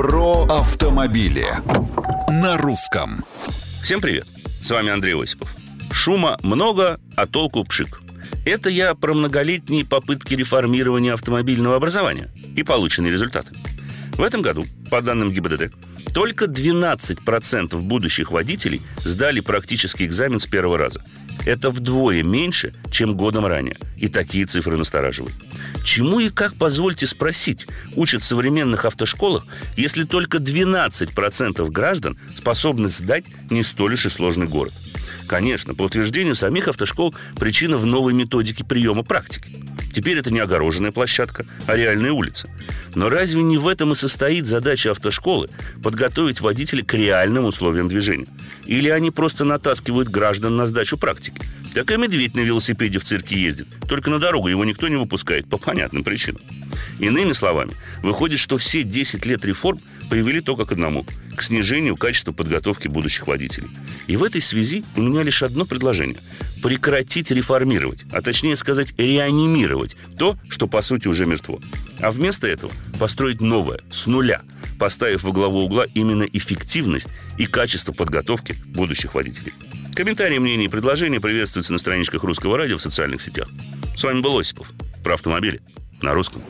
Про автомобили на русском. Всем привет! С вами Андрей Осипов. Шума много, а толку пшик. Это я про многолетние попытки реформирования автомобильного образования и полученные результаты. В этом году, по данным ГИБДД, только 12% будущих водителей сдали практический экзамен с первого раза. Это вдвое меньше, чем годом ранее. И такие цифры настораживают. Чему и как, позвольте спросить, учат в современных автошколах, если только 12% граждан способны сдать не столь уж и сложный город? Конечно, по утверждению самих автошкол, причина в новой методике приема практики. Теперь это не огороженная площадка, а реальная улица. Но разве не в этом и состоит задача автошколы – подготовить водителей к реальным условиям движения? Или они просто натаскивают граждан на сдачу практики? Так и медведь на велосипеде в цирке ездит. Только на дорогу его никто не выпускает по понятным причинам. Иными словами, выходит, что все 10 лет реформ привели только к одному – к снижению качества подготовки будущих водителей. И в этой связи у меня лишь одно предложение – прекратить реформировать, а точнее сказать реанимировать то, что по сути уже мертво. А вместо этого построить новое, с нуля, поставив во главу угла именно эффективность и качество подготовки будущих водителей. Комментарии, мнения и предложения приветствуются на страничках Русского радио в социальных сетях. С вами был Осипов. Про автомобили на русском.